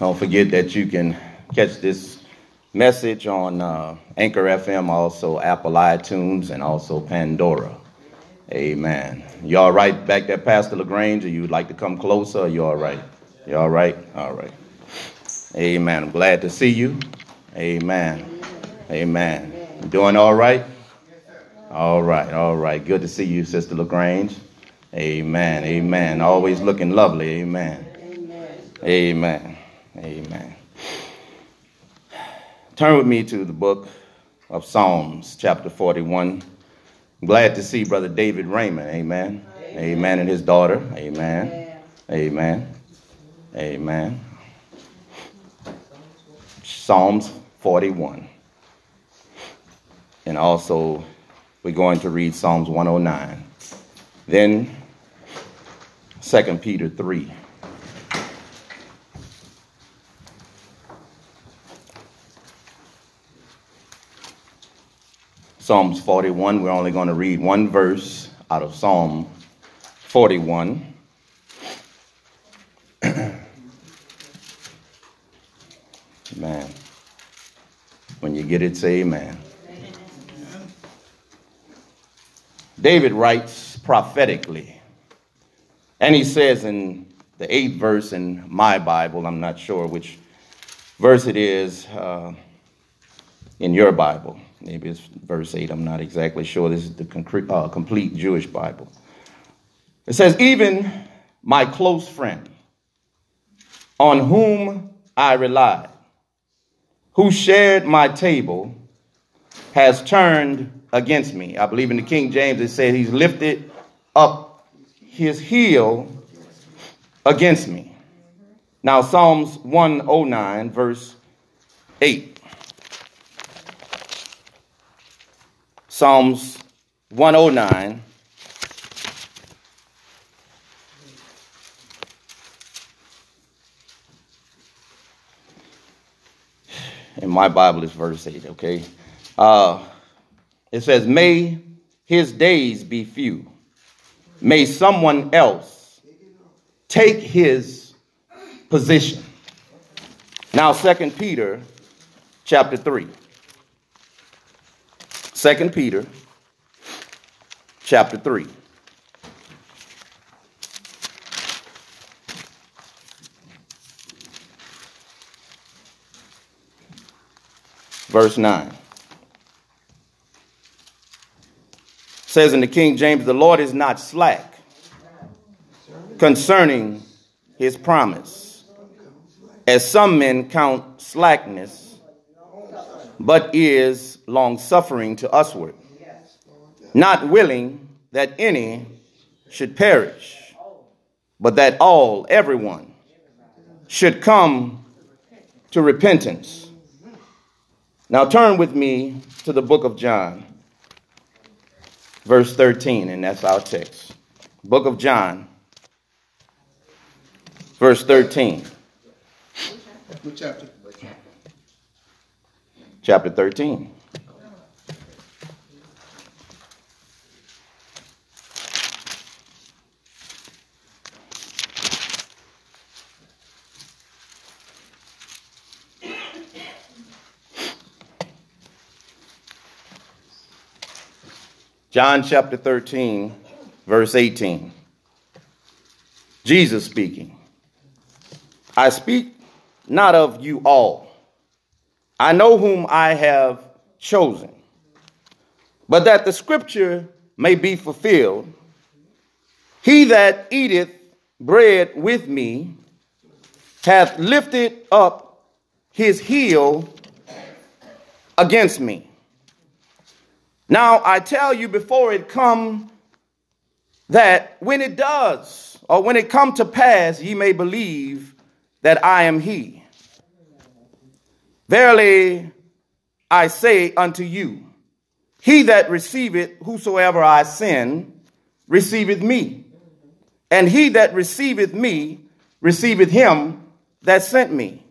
Don't forget that you can catch this message on uh, Anchor FM, also Apple iTunes, and also Pandora. Amen. You all right back there, Pastor LaGrange, or you would like to come closer? you all right? You all right? All right. Amen. I'm glad to see you. Amen. Amen. You doing all right? All right, all right. Good to see you, Sister LaGrange. Amen. Amen. Always looking lovely. Amen. Amen. Amen. Turn with me to the book of Psalms, chapter 41. I'm glad to see Brother David Raymond. Amen. Amen. Amen. And his daughter. Amen. Amen. Amen. Psalms 41. And also, we're going to read Psalms 109. Then 2 Peter 3. Psalms 41, we're only going to read one verse out of Psalm 41. man. When you get it, say amen. David writes prophetically and he says in the eighth verse in my Bible, I'm not sure which verse it is uh, in your Bible. Maybe it's verse 8. I'm not exactly sure. This is the concrete, uh, complete Jewish Bible. It says, Even my close friend, on whom I relied, who shared my table, has turned against me. I believe in the King James it said he's lifted up his heel against me. Now, Psalms 109, verse 8. Psalms 109. In my Bible, it's verse 8, okay? Uh, it says, May his days be few may someone else take his position. Now, Second Peter chapter 3. 2 Peter chapter 3. Verse 9. says in the King James, the Lord is not slack concerning his promise, as some men count slackness, but is long suffering to usward, not willing that any should perish, but that all, everyone, should come to repentance. Now turn with me to the book of John verse 13, and that's our text. Book of John, verse 13. What chapter? Chapter 13. John chapter 13, verse 18. Jesus speaking. I speak not of you all. I know whom I have chosen, but that the scripture may be fulfilled. He that eateth bread with me hath lifted up his heel against me. Now, I tell you before it come that when it does, or when it come to pass, ye may believe that I am he. Verily, I say unto you, he that receiveth whosoever I send receiveth me, and he that receiveth me receiveth him that sent me.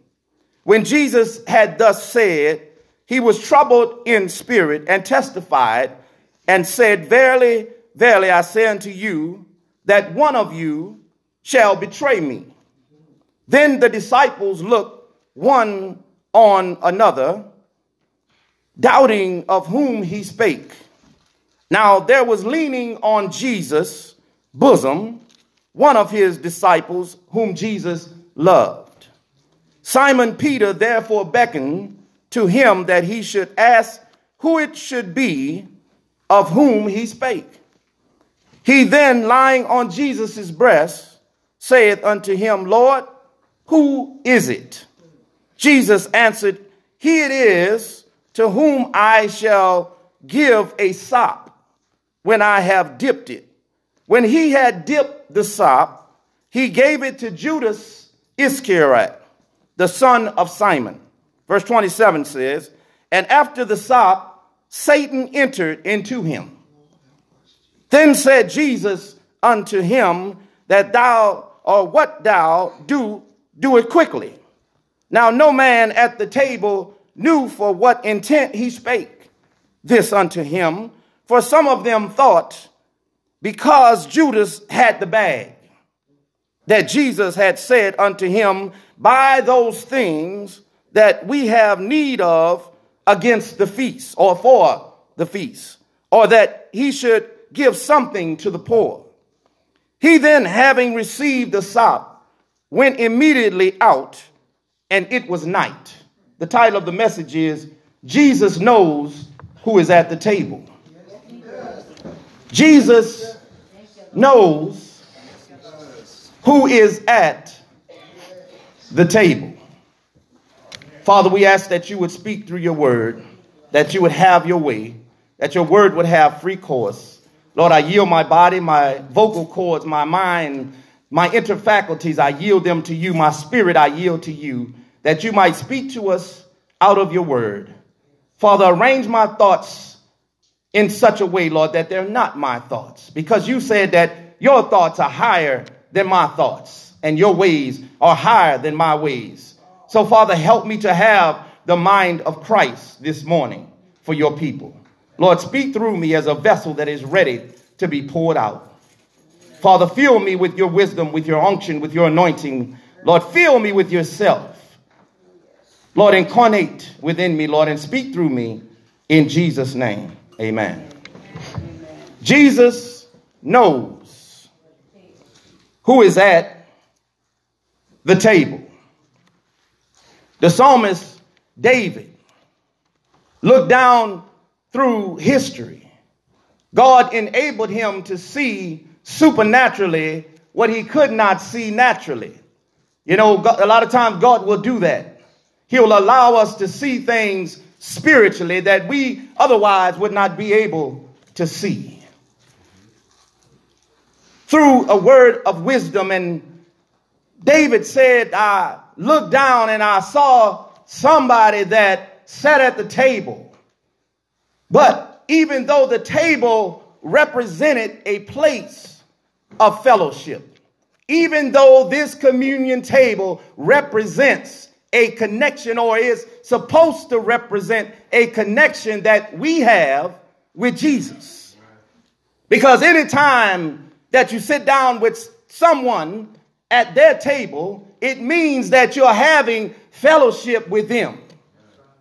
When Jesus had thus said, he was troubled in spirit and testified and said, Verily, verily, I say unto you that one of you shall betray me. Then the disciples looked one on another, doubting of whom he spake. Now there was leaning on Jesus' bosom one of his disciples whom Jesus loved. Simon Peter therefore beckoned to him that he should ask who it should be of whom he spake. He then, lying on Jesus' breast, saith unto him, Lord, who is it? Jesus answered, He it is to whom I shall give a sop when I have dipped it. When he had dipped the sop, he gave it to Judas Iscariot, the son of Simon. Verse 27 says, And after the sop, Satan entered into him. Then said Jesus unto him, That thou or what thou do, do it quickly. Now no man at the table knew for what intent he spake this unto him, for some of them thought because Judas had the bag that Jesus had said unto him, Buy those things that we have need of against the feast or for the feast, or that he should give something to the poor. He then, having received the sop, went immediately out, and it was night. The title of the message is Jesus Knows Who is at the Table. Jesus knows who is at the table. Father, we ask that you would speak through your word, that you would have your way, that your word would have free course. Lord, I yield my body, my vocal cords, my mind, my interfaculties, I yield them to you. My spirit, I yield to you, that you might speak to us out of your word. Father, arrange my thoughts in such a way, Lord, that they're not my thoughts. Because you said that your thoughts are higher than my thoughts, and your ways are higher than my ways. So, Father, help me to have the mind of Christ this morning for your people. Lord, speak through me as a vessel that is ready to be poured out. Father, fill me with your wisdom, with your unction, with your anointing. Lord, fill me with yourself. Lord, incarnate within me, Lord, and speak through me in Jesus' name. Amen. Jesus knows who is at the table. The psalmist David looked down through history. God enabled him to see supernaturally what he could not see naturally. You know, a lot of times God will do that. He'll allow us to see things spiritually that we otherwise would not be able to see. Through a word of wisdom, and David said, I looked down and I saw somebody that sat at the table. But even though the table represented a place of fellowship, even though this communion table represents a connection or is supposed to represent a connection that we have with Jesus. Because anytime that you sit down with someone at their table, it means that you're having fellowship with them.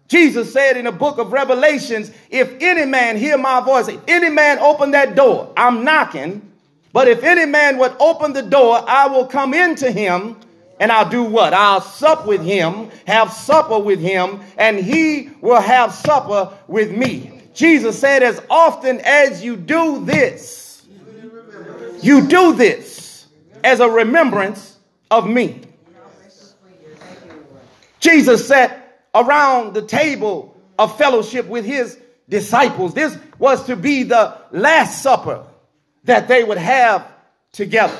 Jesus said in the book of Revelations, if any man hear my voice, if any man open that door, I'm knocking, but if any man would open the door, I will come into him and I'll do what? I'll sup with him, have supper with him, and he will have supper with me. Jesus said, as often as you do this, you do this as a remembrance of me. Jesus sat around the table of fellowship with his disciples. This was to be the last supper that they would have together.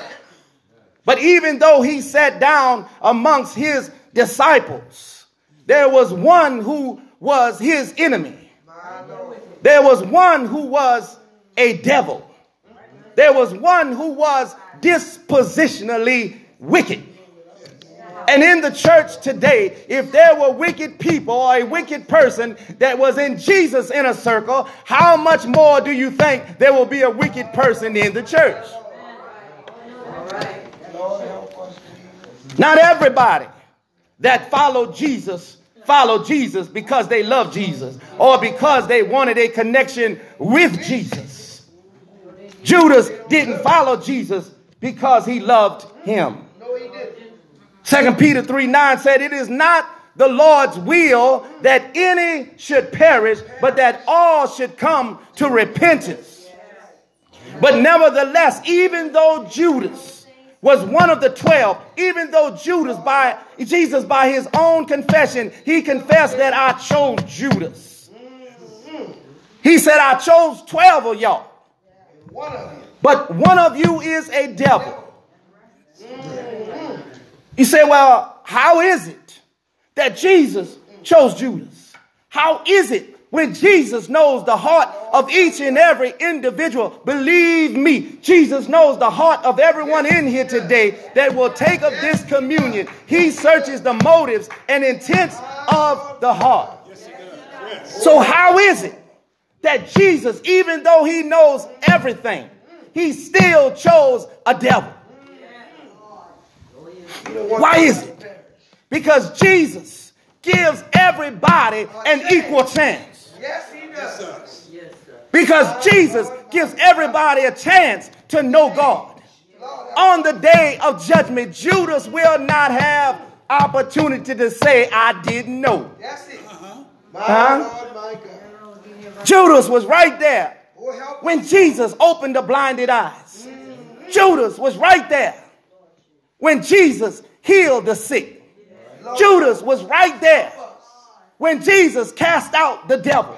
But even though he sat down amongst his disciples, there was one who was his enemy. There was one who was a devil. There was one who was dispositionally wicked. And in the church today, if there were wicked people or a wicked person that was in Jesus' inner circle, how much more do you think there will be a wicked person in the church? Not everybody that followed Jesus followed Jesus because they loved Jesus or because they wanted a connection with Jesus. Judas didn't follow Jesus because he loved him. Second Peter 3 9 said, It is not the Lord's will that any should perish, but that all should come to repentance. But nevertheless, even though Judas was one of the twelve, even though Judas by Jesus by his own confession, he confessed that I chose Judas. He said, I chose 12 of y'all. But one of you is a devil. You say, well, how is it that Jesus chose Judas? How is it when Jesus knows the heart of each and every individual? Believe me, Jesus knows the heart of everyone in here today that will take up this communion. He searches the motives and intents of the heart. So, how is it that Jesus, even though he knows everything, he still chose a devil? Why is it? Because Jesus gives everybody an equal chance. Yes, he does. Because Jesus gives everybody a chance to know God. On the day of judgment, Judas will not have opportunity to say, I didn't know. That's it. My Huh? Lord, my God. Judas was right there when Jesus opened the blinded eyes. Judas was right there when Jesus healed the sick. Judas was right there when Jesus cast out the devil.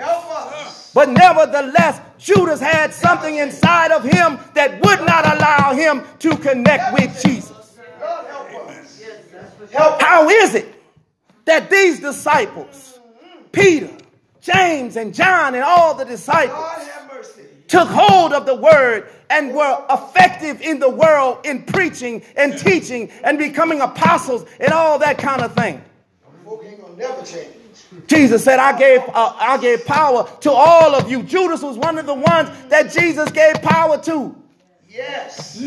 But nevertheless, Judas had something inside of him that would not allow him to connect with Jesus. Lord, help us. Help us. How is it that these disciples, Peter, James, and John, and all the disciples, God have mercy. took hold of the word and were effective in the world in preaching and teaching and becoming apostles and all that kind of thing. Folk ain't gonna never change. Jesus said, I gave, uh, I gave power to all of you. Judas was one of the ones that Jesus gave power to. Yes.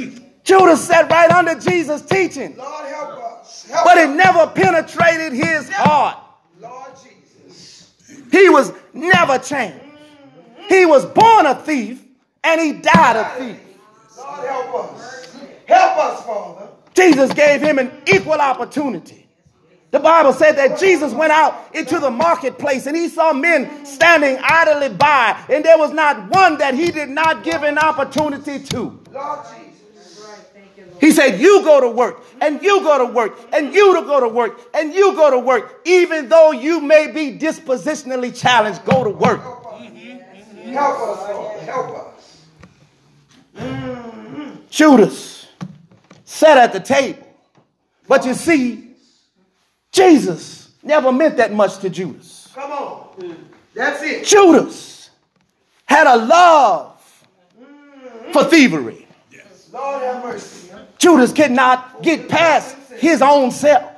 Judas sat right under Jesus' teaching, Lord, help us. Help but it never penetrated his heart. Lord. He was never changed. He was born a thief and he died a thief. Lord, help us. Help us, Father. Jesus gave him an equal opportunity. The Bible said that Jesus went out into the marketplace and he saw men standing idly by, and there was not one that he did not give an opportunity to. Lord. He said, You go to work, and you go to work, and you to go to work, and you go to work. Even though you may be dispositionally challenged, go to work. Mm-hmm. Help us, Father. Help us. Mm-hmm. Judas sat at the table. But you see, Jesus never meant that much to Judas. Come on. That's it. Judas had a love mm-hmm. for thievery. Lord have mercy. Judas could not get past his own self.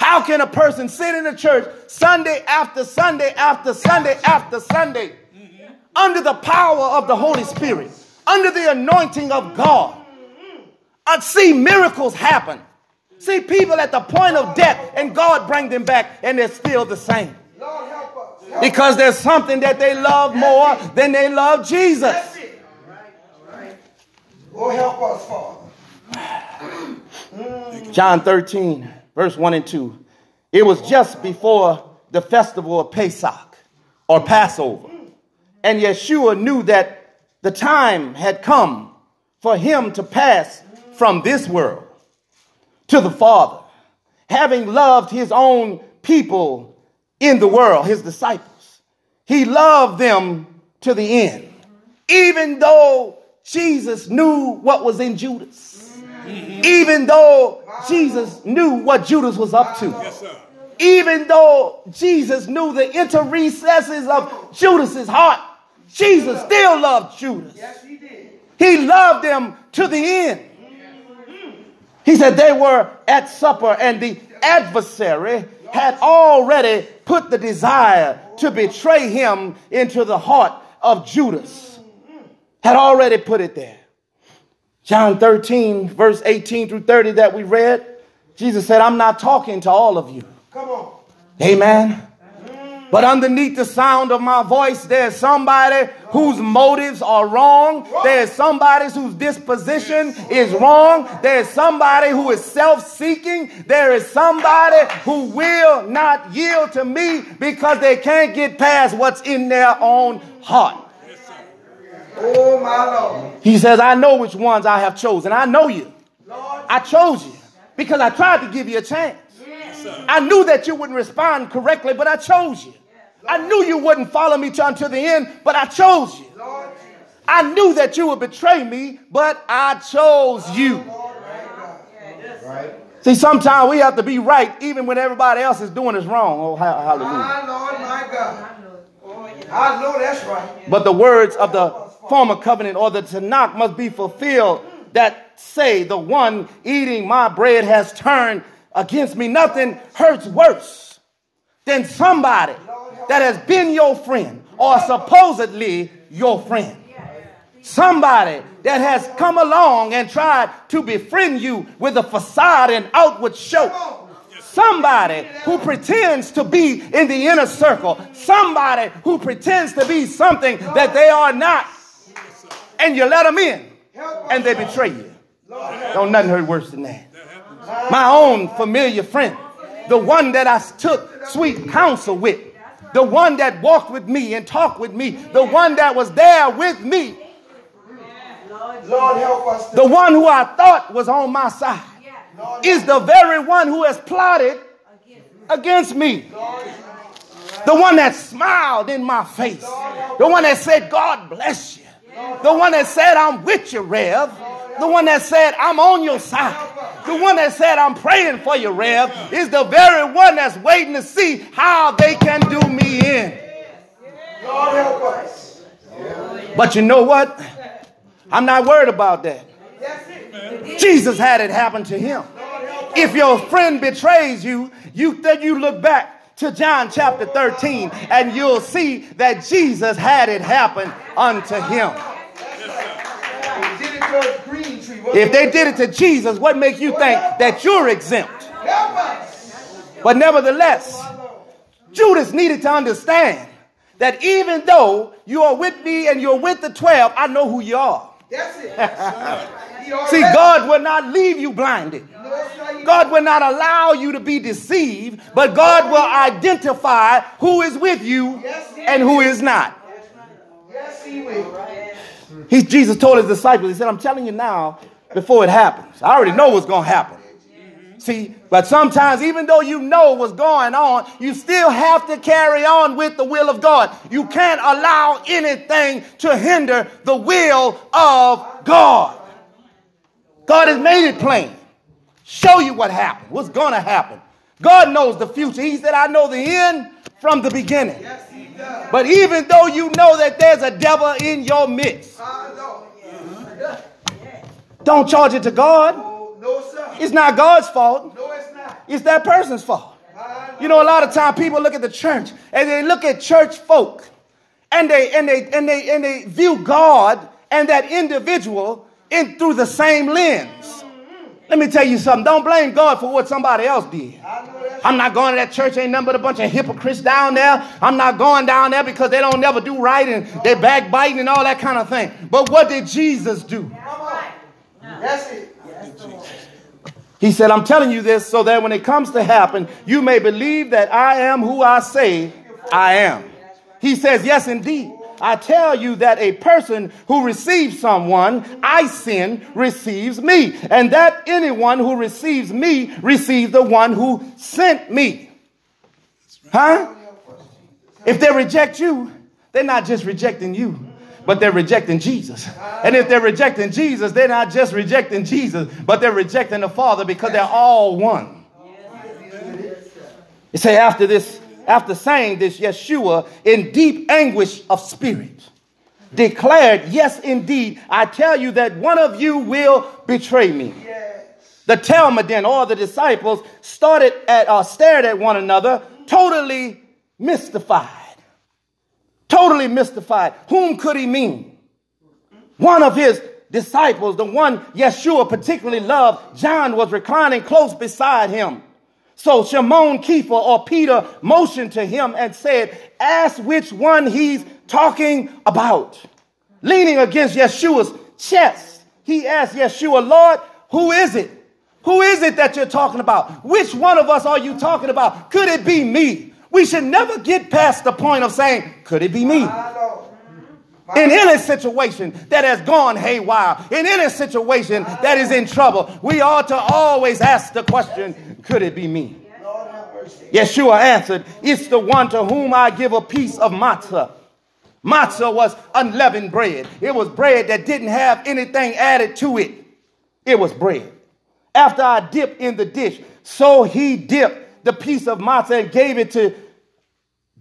How can a person sit in a church Sunday after Sunday after Sunday after Sunday under the power of the Holy Spirit, under the anointing of God, and see miracles happen? See people at the point of death and God bring them back and they're still the same. Because there's something that they love more than they love Jesus. Oh, help us, Father. John 13, verse 1 and 2. It was just before the festival of Pesach or Passover. And Yeshua knew that the time had come for him to pass from this world to the Father, having loved his own people in the world, his disciples. He loved them to the end, even though Jesus knew what was in Judas. Even though Jesus knew what Judas was up to. Even though Jesus knew the inner recesses of Judas's heart, Jesus still loved Judas. Yes, he did. He loved them to the end. He said they were at supper, and the adversary had already put the desire to betray him into the heart of Judas. Had already put it there. John 13, verse 18 through 30 that we read Jesus said, I'm not talking to all of you. Come on. Amen. Mm. But underneath the sound of my voice, there's somebody whose motives are wrong. There's somebody whose disposition is wrong. There's somebody who is self seeking. There is somebody who will not yield to me because they can't get past what's in their own heart. Oh, my Lord. He says, I know which ones I have chosen. I know you. Lord. I chose you because I tried to give you a chance. I knew that you wouldn't respond correctly, but I chose you. I knew you wouldn't follow me to until the end, but I chose you. Lord. I knew that you would betray me, but I chose you. Right. See, sometimes we have to be right even when everybody else is doing us wrong. Oh, hallelujah. My Lord, my God. Oh, I know that's right. But the words of the former covenant or the Tanakh must be fulfilled that say, The one eating my bread has turned against me. Nothing hurts worse than somebody that has been your friend or supposedly your friend. Somebody that has come along and tried to befriend you with a facade and outward show. Somebody who pretends to be in the inner circle. Somebody who pretends to be something that they are not. And you let them in and they betray you. Don't nothing hurt worse than that. My own familiar friend, the one that I took sweet counsel with, the one that walked with me and talked with me, the one that was there with me, Lord, help us. the one who I thought was on my side, is the very one who has plotted against me. The one that smiled in my face. The one that said, God bless you. The one that said, I'm with you, Rev. The one that said, I'm on your side. The one that said, I'm praying for you, Rev, is the very one that's waiting to see how they can do me in. Lord, help us. But you know what? I'm not worried about that. Jesus had it happen to him. If your friend betrays you, you then you look back to John chapter 13 and you'll see that Jesus had it happen unto him. We did it to a green tree. What- If they did it to Jesus, what makes you think that you're exempt? But nevertheless, Judas needed to understand that even though you are with me and you're with the 12, I know who you are. That's it. He already- See, God will not leave you blinded. No, sir, he- God will not allow you to be deceived, but God will identify who is with you and who is not. Yes, he will. He, Jesus told his disciples, He said, I'm telling you now before it happens. I already know what's going to happen. See, but sometimes, even though you know what's going on, you still have to carry on with the will of God. You can't allow anything to hinder the will of God. God has made it plain. Show you what happened, what's going to happen. God knows the future. He said, I know the end from the beginning. Yes, he does. But even though you know that there's a devil in your midst. Don't charge it to God. No, sir. It's not God's fault. No, it's not. It's that person's fault. You know, a lot of time people look at the church and they look at church folk and they and they and they and they view God and that individual in through the same lens. Mm-hmm. Let me tell you something. Don't blame God for what somebody else did. I know that's I'm not going to that church. Ain't nothing but a bunch of hypocrites down there. I'm not going down there because they don't never do right and they're backbiting and all that kind of thing. But what did Jesus do? Come on. That's it. He said, I'm telling you this so that when it comes to happen, you may believe that I am who I say I am. He says, Yes, indeed. I tell you that a person who receives someone I send receives me, and that anyone who receives me receives the one who sent me. Huh? If they reject you, they're not just rejecting you, but they're rejecting Jesus. And if they're rejecting Jesus, they're not just rejecting Jesus, but they're rejecting the Father because they're all one. You say after this, after saying this, Yeshua, in deep anguish of spirit, declared, Yes, indeed, I tell you that one of you will betray me. The Talmidim or the disciples started at or stared at one another, totally mystified. Totally mystified. Whom could he mean? One of his disciples, the one Yeshua particularly loved, John was reclining close beside him. So Shimon Kepha or Peter motioned to him and said, Ask which one he's talking about. Leaning against Yeshua's chest, he asked Yeshua, Lord, who is it? Who is it that you're talking about? Which one of us are you talking about? Could it be me? We should never get past the point of saying, Could it be me? In any situation that has gone haywire, in any situation that is in trouble, we ought to always ask the question, Could it be me? Yeshua answered, It's the one to whom I give a piece of matzah. Matzah was unleavened bread. It was bread that didn't have anything added to it. It was bread. After I dipped in the dish, so he dipped the piece of matzah and gave it to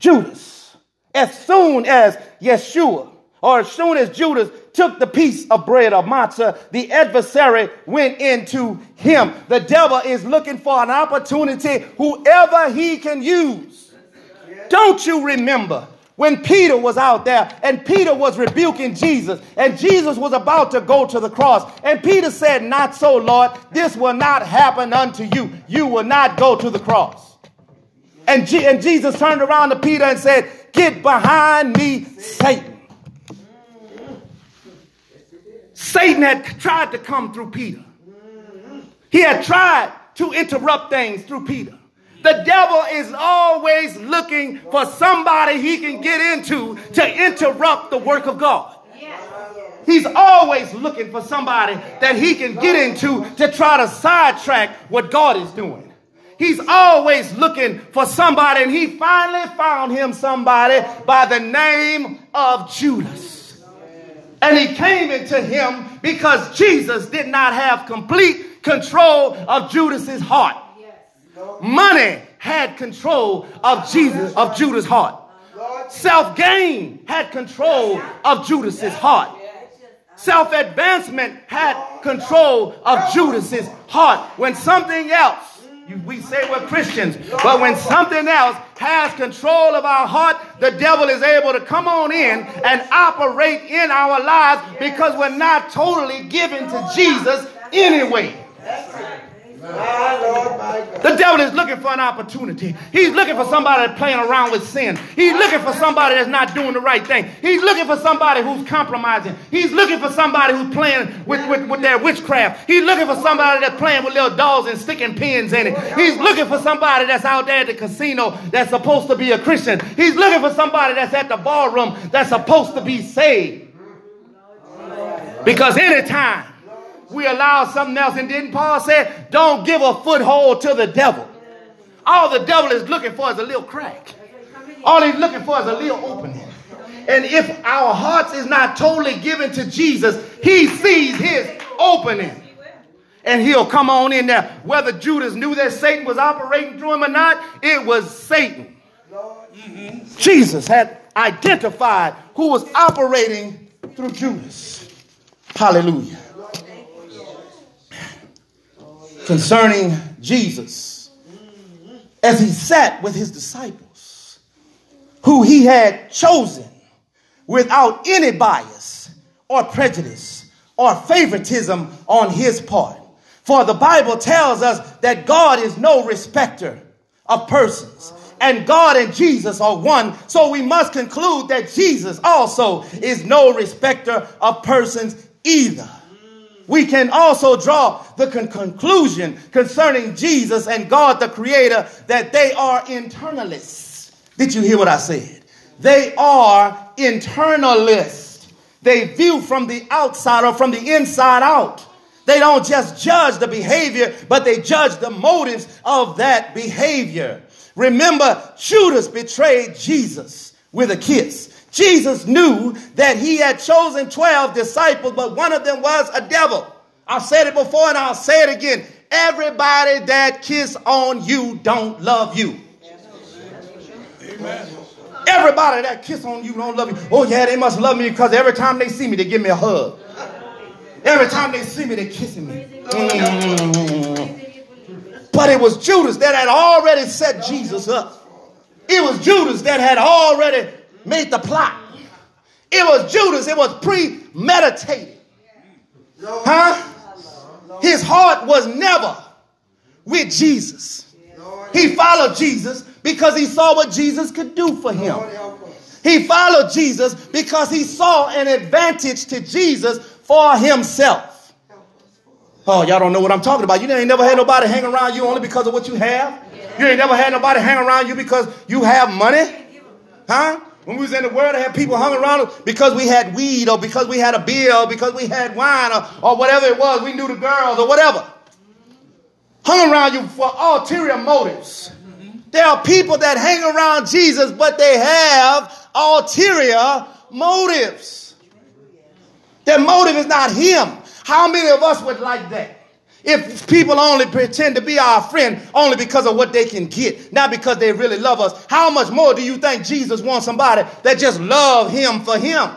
Judas. As soon as Yeshua, or as soon as Judas took the piece of bread of matzah, the adversary went into him. The devil is looking for an opportunity, whoever he can use. Don't you remember when Peter was out there and Peter was rebuking Jesus and Jesus was about to go to the cross. And Peter said, Not so, Lord. This will not happen unto you. You will not go to the cross. And, G- and Jesus turned around to Peter and said, Get behind me, Satan. Satan had tried to come through Peter. He had tried to interrupt things through Peter. The devil is always looking for somebody he can get into to interrupt the work of God. He's always looking for somebody that he can get into to try to sidetrack what God is doing. He's always looking for somebody, and he finally found him somebody by the name of Judas. And he came into him because Jesus did not have complete control of Judas's heart. Money had control of Jesus of Judas' heart. Self gain had control of Judas's heart. Self advancement had control of Judas's heart. When something else we say we're Christians, but when something else has control of our heart, the devil is able to come on in and operate in our lives because we're not totally given to Jesus anyway. The devil is looking for an opportunity. He's looking for somebody that's playing around with sin. He's looking for somebody that's not doing the right thing. He's looking for somebody who's compromising. He's looking for somebody who's playing with, with, with their witchcraft. He's looking for somebody that's playing with little dolls and sticking pins in it. He's looking for somebody that's out there at the casino that's supposed to be a Christian. He's looking for somebody that's at the ballroom that's supposed to be saved. Because anytime we allow something else. And didn't Paul say, don't give a foothold to the devil? All the devil is looking for is a little crack. All he's looking for is a little opening. And if our hearts is not totally given to Jesus, he sees his opening. And he'll come on in there. Whether Judas knew that Satan was operating through him or not, it was Satan. Jesus had identified who was operating through Judas. Hallelujah concerning Jesus as he sat with his disciples, who he had chosen without any bias or prejudice or favoritism on his part. For the Bible tells us that God is no respecter of persons. And God and Jesus are one. So we must conclude that Jesus also is no respecter of persons either we can also draw the con- conclusion concerning Jesus and God the Creator that they are internalists. Did you hear what I said? They are internalists. They view from the outside or from the inside out. They don't just judge the behavior, but they judge the motives of that behavior. Remember, Judas betrayed Jesus with a kiss. Jesus knew that he had chosen 12 disciples, but one of them was a devil. I've said it before and I'll say it again. Everybody that kiss on you don't love you. Amen. Everybody that kiss on you don't love you. Oh yeah, they must love me because every time they see me, they give me a hug. Every time they see me, they're kissing me. Mm. But it was Judas that had already set Jesus up. It was Judas that had already made the plot. It was Judas, it was premeditated. Huh? His heart was never with Jesus. He followed Jesus because he saw what Jesus could do for him. He followed Jesus because he saw an advantage to Jesus for himself. Oh, y'all don't know what I'm talking about. You ain't never had nobody hang around you only because of what you have. You ain't never had nobody hang around you because you have money. Huh? When we was in the world, I had people hung around us because we had weed or because we had a beer or because we had wine or, or whatever it was. We knew the girls or whatever. Hung around you for ulterior motives. There are people that hang around Jesus, but they have ulterior motives. Their motive is not Him. How many of us would like that? If people only pretend to be our friend only because of what they can get, not because they really love us, how much more do you think Jesus wants somebody that just love him for him?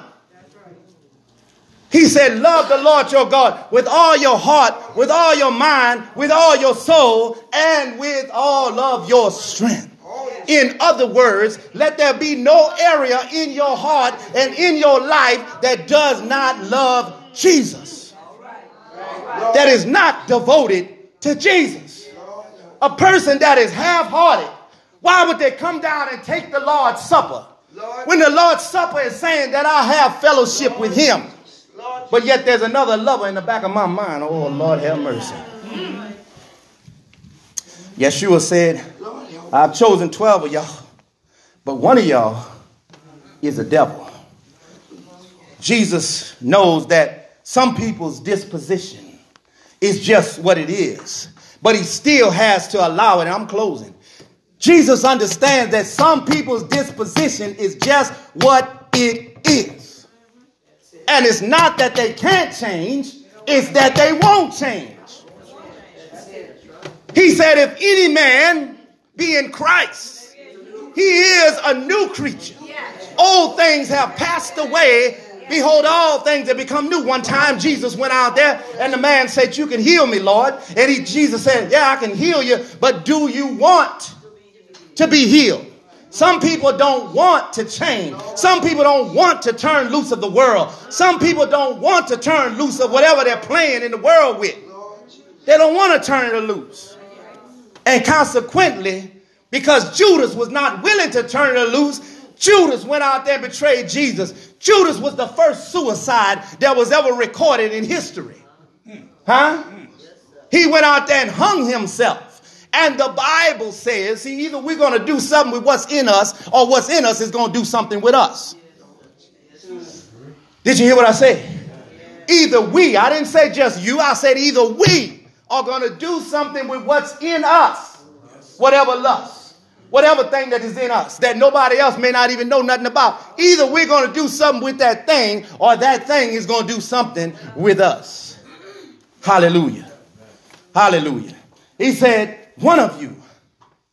He said, Love the Lord your God with all your heart, with all your mind, with all your soul, and with all of your strength. In other words, let there be no area in your heart and in your life that does not love Jesus, that is not devoted to Jesus. A person that is half hearted, why would they come down and take the Lord's Supper? When the Lord's Supper is saying that I have fellowship with Him. But yet there's another lover in the back of my mind. Oh, Lord, have mercy. Yeshua said, I've chosen 12 of y'all, but one of y'all is a devil. Jesus knows that some people's disposition is just what it is, but he still has to allow it. I'm closing. Jesus understands that some people's disposition is just what it is. And it's not that they can't change, it's that they won't change. He said, if any man be in Christ, he is a new creature. Old things have passed away. Behold, all things have become new. One time Jesus went out there and the man said, You can heal me, Lord. And he, Jesus said, Yeah, I can heal you, but do you want to be healed? Some people don't want to change. Some people don't want to turn loose of the world. Some people don't want to turn loose of whatever they're playing in the world with. They don't want to turn it loose. And consequently, because Judas was not willing to turn it loose, Judas went out there and betrayed Jesus. Judas was the first suicide that was ever recorded in history. Huh? He went out there and hung himself. And the Bible says, see, either we're going to do something with what's in us, or what's in us is going to do something with us. Did you hear what I said? Either we, I didn't say just you, I said either we are going to do something with what's in us, whatever lust, whatever thing that is in us that nobody else may not even know nothing about. Either we're going to do something with that thing, or that thing is going to do something with us. Hallelujah. Hallelujah. He said, one of you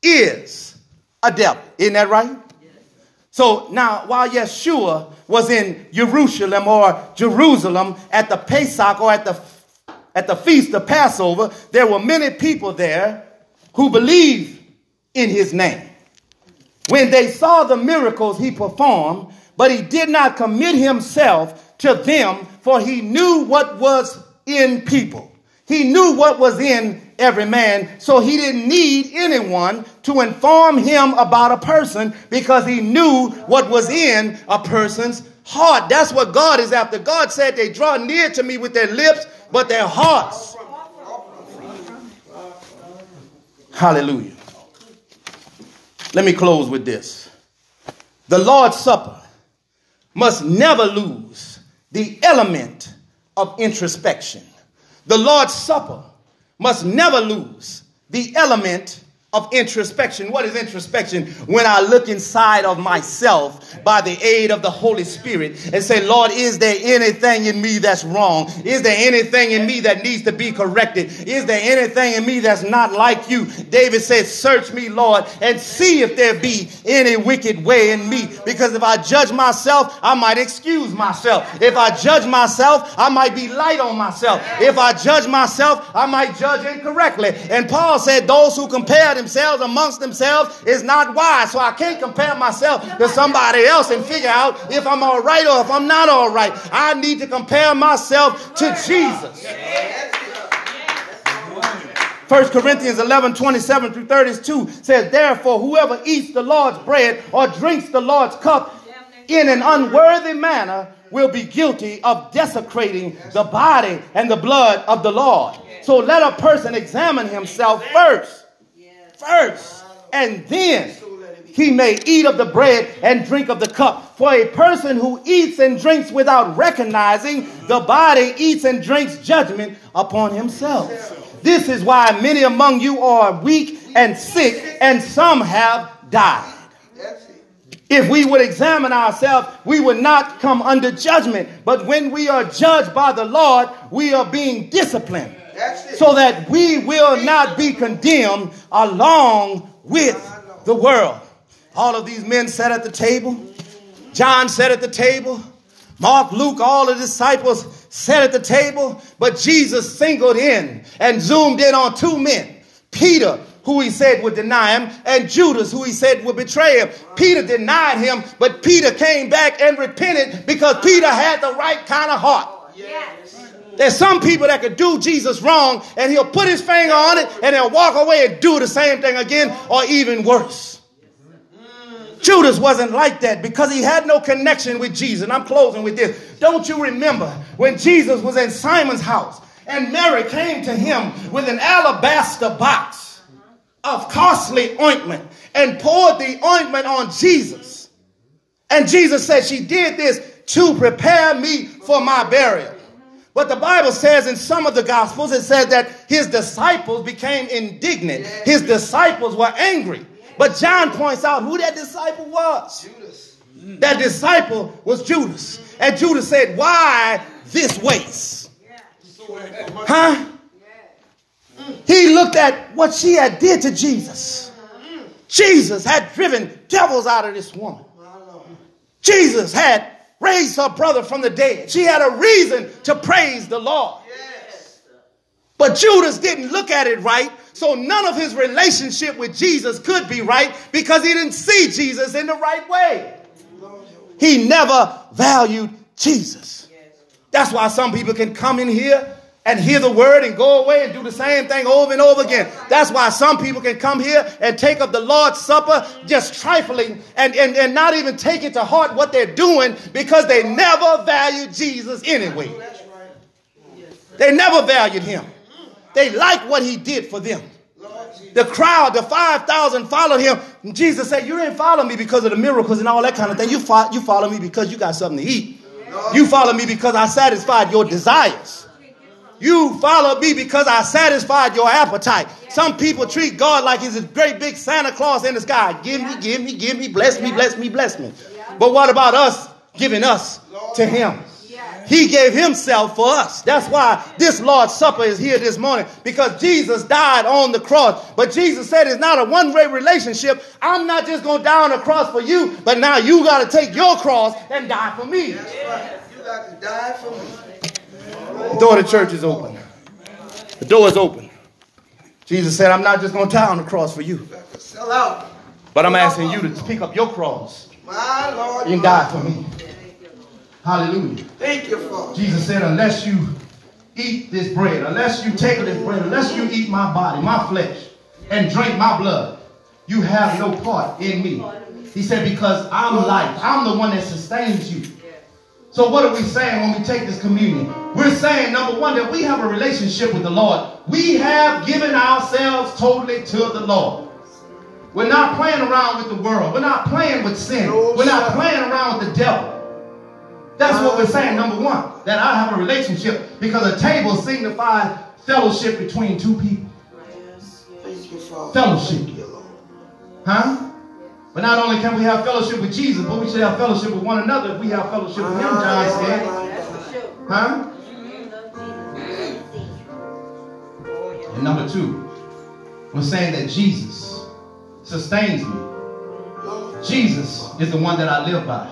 is a devil. Isn't that right? So now, while Yeshua was in Jerusalem or Jerusalem at the Pesach or at the at the feast of Passover, there were many people there who believed in his name. When they saw the miracles he performed, but he did not commit himself to them, for he knew what was in people. He knew what was in every man, so he didn't need anyone to inform him about a person because he knew what was in a person's heart. That's what God is after. God said they draw near to me with their lips, but their hearts. Hallelujah. Let me close with this. The Lord's Supper must never lose the element of introspection. The Lord's Supper must never lose the element of introspection. What is introspection? When I look inside of myself by the aid of the Holy Spirit and say, Lord, is there anything in me that's wrong? Is there anything in me that needs to be corrected? Is there anything in me that's not like you? David said, Search me, Lord, and see if there be any wicked way in me. Because if I judge myself, I might excuse myself. If I judge myself, I might be light on myself. If I judge myself, I might judge incorrectly. And Paul said, Those who compare themselves amongst themselves is not wise. So I can't compare myself to somebody else and figure out if I'm all right or if I'm not all right. I need to compare myself to Jesus. 1 Corinthians 11, 27 through 32 says, Therefore, whoever eats the Lord's bread or drinks the Lord's cup in an unworthy manner will be guilty of desecrating the body and the blood of the Lord. So let a person examine himself first. First. And then he may eat of the bread and drink of the cup. For a person who eats and drinks without recognizing the body eats and drinks judgment upon himself. This is why many among you are weak and sick, and some have died. If we would examine ourselves, we would not come under judgment. But when we are judged by the Lord, we are being disciplined so that we will not be condemned along with the world. All of these men sat at the table. John sat at the table. Mark, Luke, all the disciples sat at the table. But Jesus singled in and zoomed in on two men Peter who he said would deny him, and Judas, who he said would betray him. Peter denied him, but Peter came back and repented because Peter had the right kind of heart. Yes. There's some people that could do Jesus wrong, and he'll put his finger on it, and they'll walk away and do the same thing again, or even worse. Judas wasn't like that because he had no connection with Jesus. And I'm closing with this. Don't you remember when Jesus was in Simon's house and Mary came to him with an alabaster box? of costly ointment and poured the ointment on Jesus. And Jesus said, She did this to prepare me for my burial. But the Bible says in some of the Gospels, it says that his disciples became indignant. His disciples were angry. But John points out who that disciple was. Judas. That disciple was Judas. And Judas said, Why this waste? Huh? He looked at what she had did to Jesus. Jesus had driven devils out of this woman. Jesus had raised her brother from the dead. She had a reason to praise the Lord. But Judas didn't look at it right, so none of his relationship with Jesus could be right because he didn't see Jesus in the right way. He never valued Jesus. That's why some people can come in here and hear the word and go away and do the same thing over and over again. That's why some people can come here and take up the Lord's Supper just trifling and, and, and not even take it to heart what they're doing because they never valued Jesus anyway. They never valued him. They liked what he did for them. The crowd, the 5,000 followed him. And Jesus said, You didn't follow me because of the miracles and all that kind of thing. You, fo- you follow me because you got something to eat. You follow me because I satisfied your desires. You followed me because I satisfied your appetite. Some people treat God like he's a great big Santa Claus in the sky. Give me, give me, give me, bless me, bless me, bless me. But what about us giving us to him? He gave himself for us. That's why this Lord's Supper is here this morning because Jesus died on the cross. But Jesus said it's not a one way relationship. I'm not just going to die on the cross for you, but now you got to take your cross and die for me. That's right. You got to die for me. The door of the church is open. The door is open. Jesus said, I'm not just going to die on the cross for you. Sell out. But I'm asking you to pick up your cross. My Lord. And die for me. Hallelujah. Thank you, Father. Jesus said, unless you eat this bread, unless you take this bread, unless you eat my body, my flesh, and drink my blood, you have no part in me. He said, because I'm life. I'm the one that sustains you. So what are we saying when we take this communion? We're saying, number one, that we have a relationship with the Lord. We have given ourselves totally to the Lord. We're not playing around with the world. We're not playing with sin. We're not playing around with the devil. That's what we're saying, number one, that I have a relationship because a table signifies fellowship between two people. Fellowship. Huh? But not only can we have fellowship with Jesus, but we should have fellowship with one another if we have fellowship with Him, John said. Huh? And number two, we're saying that Jesus sustains me. Jesus is the one that I live by.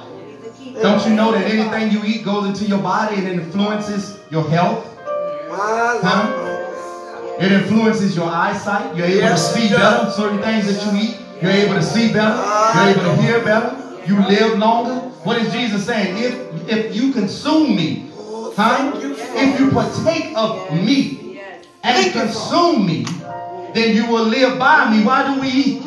Don't you know that anything you eat goes into your body and influences your health? Huh? It influences your eyesight. You're able to see better. Certain things that you eat, you're able to see better. You're able to hear better. You live longer. What is Jesus saying? If if you consume me, huh? If you partake of me and consume me, then you will live by me. Why do we eat?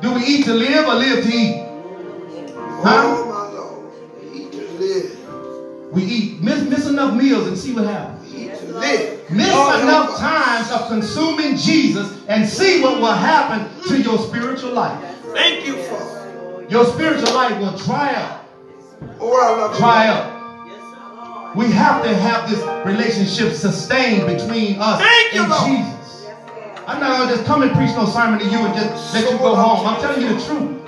Do we eat to live or live to eat? Oh, huh? Oh, my Lord. Eat to live. We eat. Miss, miss enough meals and see what happens. Eat to live. Miss enough times of consuming Jesus and see what will happen to your spiritual life. Thank you, Father. Your spiritual life will dry up. Oh, I love you. Dry up. We have to have this relationship sustained between us Thank you, and Lord. Jesus. I'm not gonna just come and preach no sermon to you and just let you go home. I'm telling you the truth.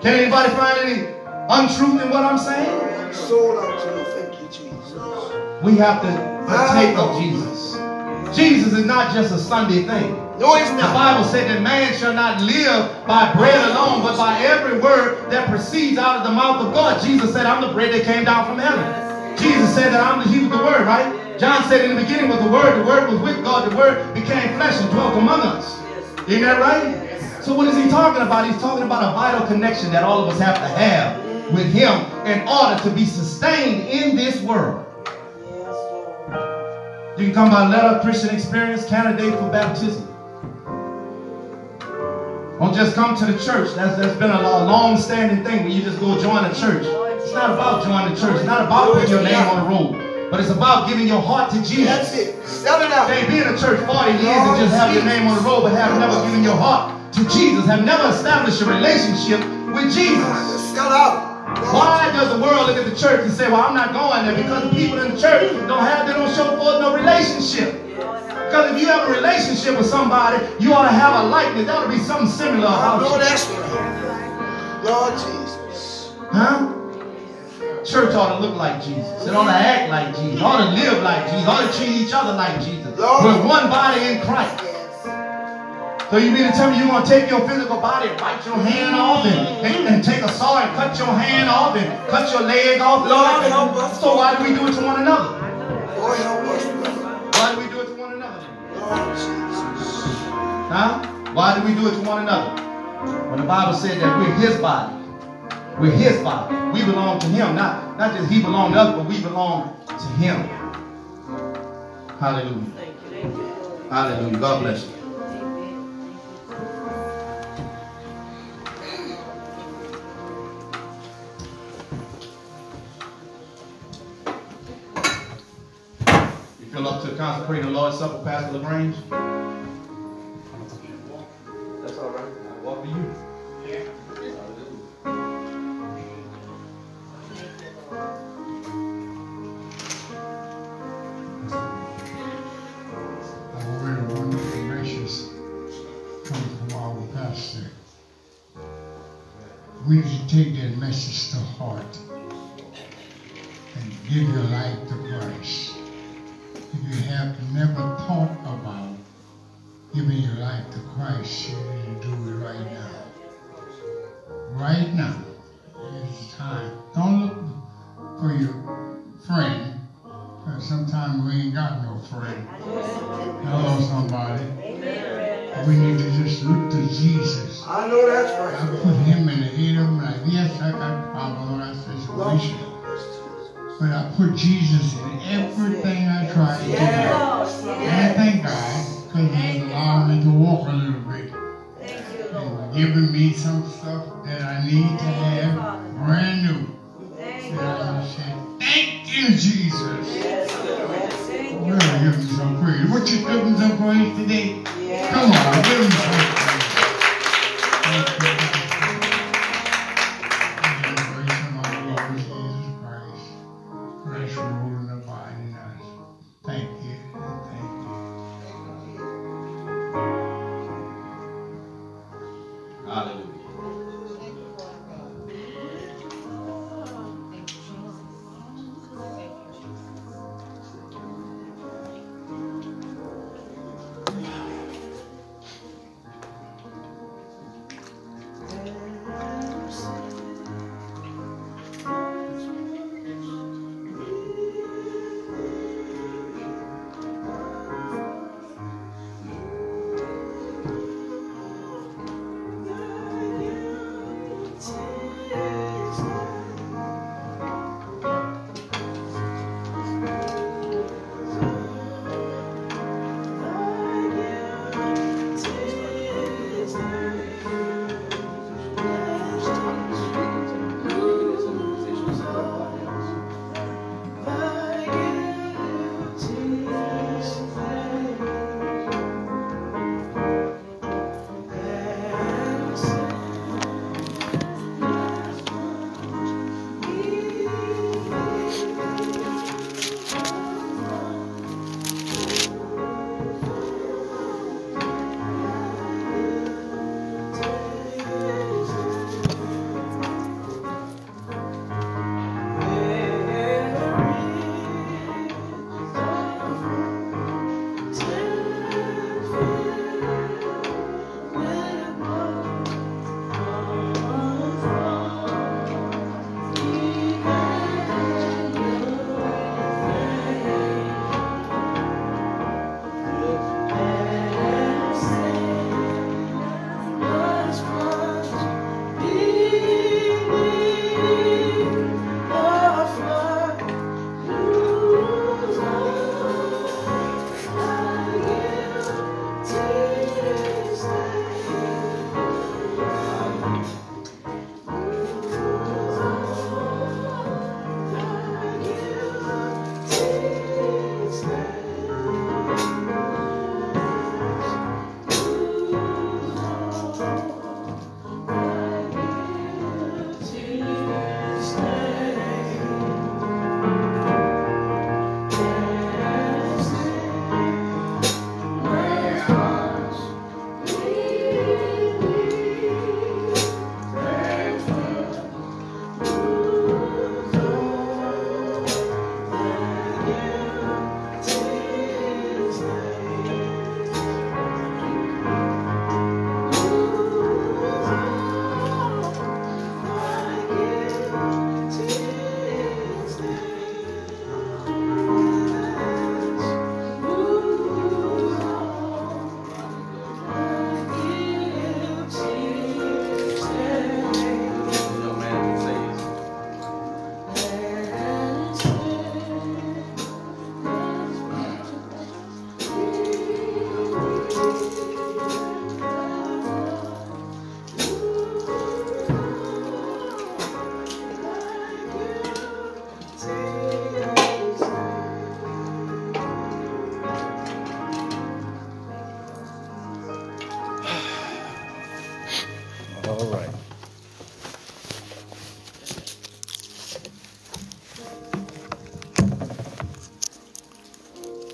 Can anybody find any untruth in what I'm saying? Soul unto you. Thank you, Jesus. We have to partake of ah. Jesus. Jesus is not just a Sunday thing. No, it's The. Bible said that man shall not live by bread alone, but by every word that proceeds out of the mouth of God. Jesus said, I'm the bread that came down from heaven. Jesus said that I'm the, he was the word, right? John said in the beginning was the word, the word was with God, the word became flesh and dwelt among us. Isn't that right? So what is he talking about? He's talking about a vital connection that all of us have to have with him in order to be sustained in this world. You can come by letter Christian experience, candidate for baptism. Don't just come to the church. That's, that's been a, lo- long-standing thing where you just go join a church. It's not about joining the church. It's not about putting your name on the roll. But it's about giving your heart to Jesus. That's it. Sell it out. Can't be in a church 40 years and just have your name on the roll, but have never given your heart to Jesus, have never established a relationship with Jesus. Sell out. Why does the world look at the church and say, well, I'm not going there because the people in the church don't have, they don't show forth no relationship. Because if you have a relationship with somebody, you ought to have a likeness. There ought to be something similar I know about you. that's. Lord Jesus. Huh? Church ought to look like Jesus. It ought to act like Jesus. It ought to live like Jesus. It ought to treat each other like Jesus. We're one body in Christ. So you mean to tell me you're going to take your physical body and bite your hand off and, and, and take a saw and cut your hand off and cut your leg off? Lord, help us. So why do we do it to one another? Lord, help us. Why do we do it to one another? Lord Jesus. Huh? Why do we do it to one another? When the Bible said that we're his body. We're his body. We belong to him. Not, not just he belonged to us, but we belong to him. Hallelujah. Thank you. Hallelujah. God bless you. You feel up to consecrating the Lord's Supper, Pastor LaGrange? Situation. help us, Jesus. But I put Jesus in everything I try to do. And I thank God because He's allowed me to walk a little bit. And giving me some stuff that I need to have brand new. And I just say, thank you, Jesus. We're gonna give him some praise. What you him some praise today? Come on, give him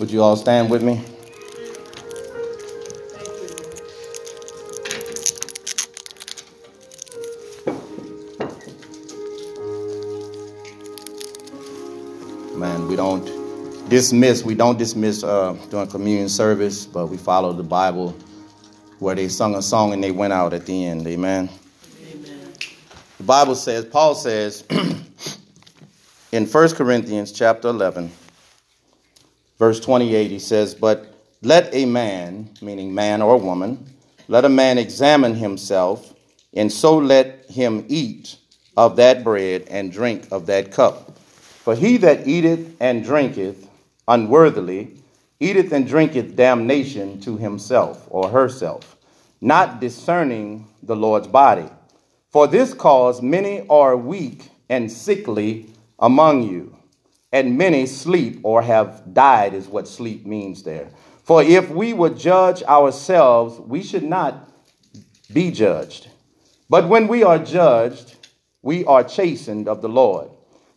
Would you all stand with me? Man, we don't dismiss, we don't dismiss uh, during communion service, but we follow the Bible where they sung a song and they went out at the end. Amen. Amen. The Bible says, Paul says in 1 Corinthians chapter 11, verse 28, he says, But let a man, meaning man or woman, let a man examine himself, and so let him eat of that bread and drink of that cup. For he that eateth and drinketh unworthily eateth and drinketh damnation to himself or herself, not discerning the Lord's body. For this cause many are weak and sickly among you, and many sleep or have died, is what sleep means there. For if we would judge ourselves, we should not be judged. But when we are judged, we are chastened of the Lord,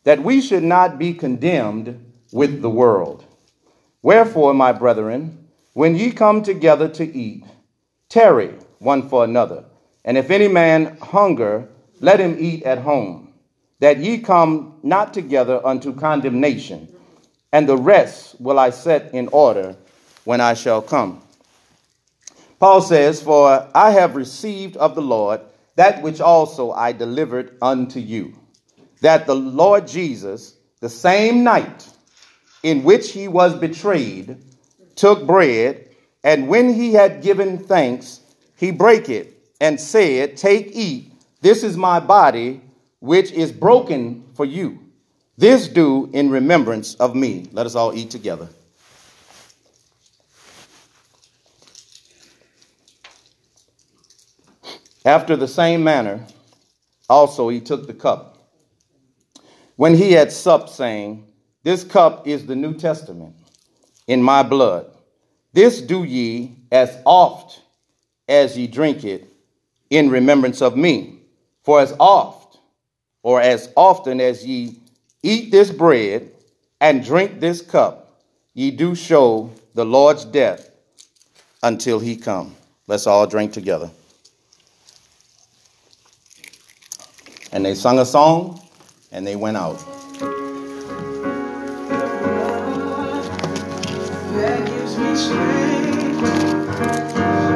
that we should not be condemned with the world. Wherefore, my brethren, when ye come together to eat, tarry one for another. And if any man hunger, let him eat at home, that ye come not together unto condemnation. And the rest will I set in order when I shall come. Paul says, For I have received of the Lord that which also I delivered unto you, that the Lord Jesus, the same night in which he was betrayed, took bread, and when he had given thanks, he brake it and said, Take, eat, this is my body, which is broken for you. This do in remembrance of me. Let us all eat together. After the same manner, also he took the cup. When he had supped, saying, This cup is the New Testament in my blood. This do ye as oft as ye drink it in remembrance of me. For as oft, or as often as ye eat this bread and drink this cup, ye do show the Lord's death until he come. Let's all drink together. And they sung a song and they went out. That gives me strength.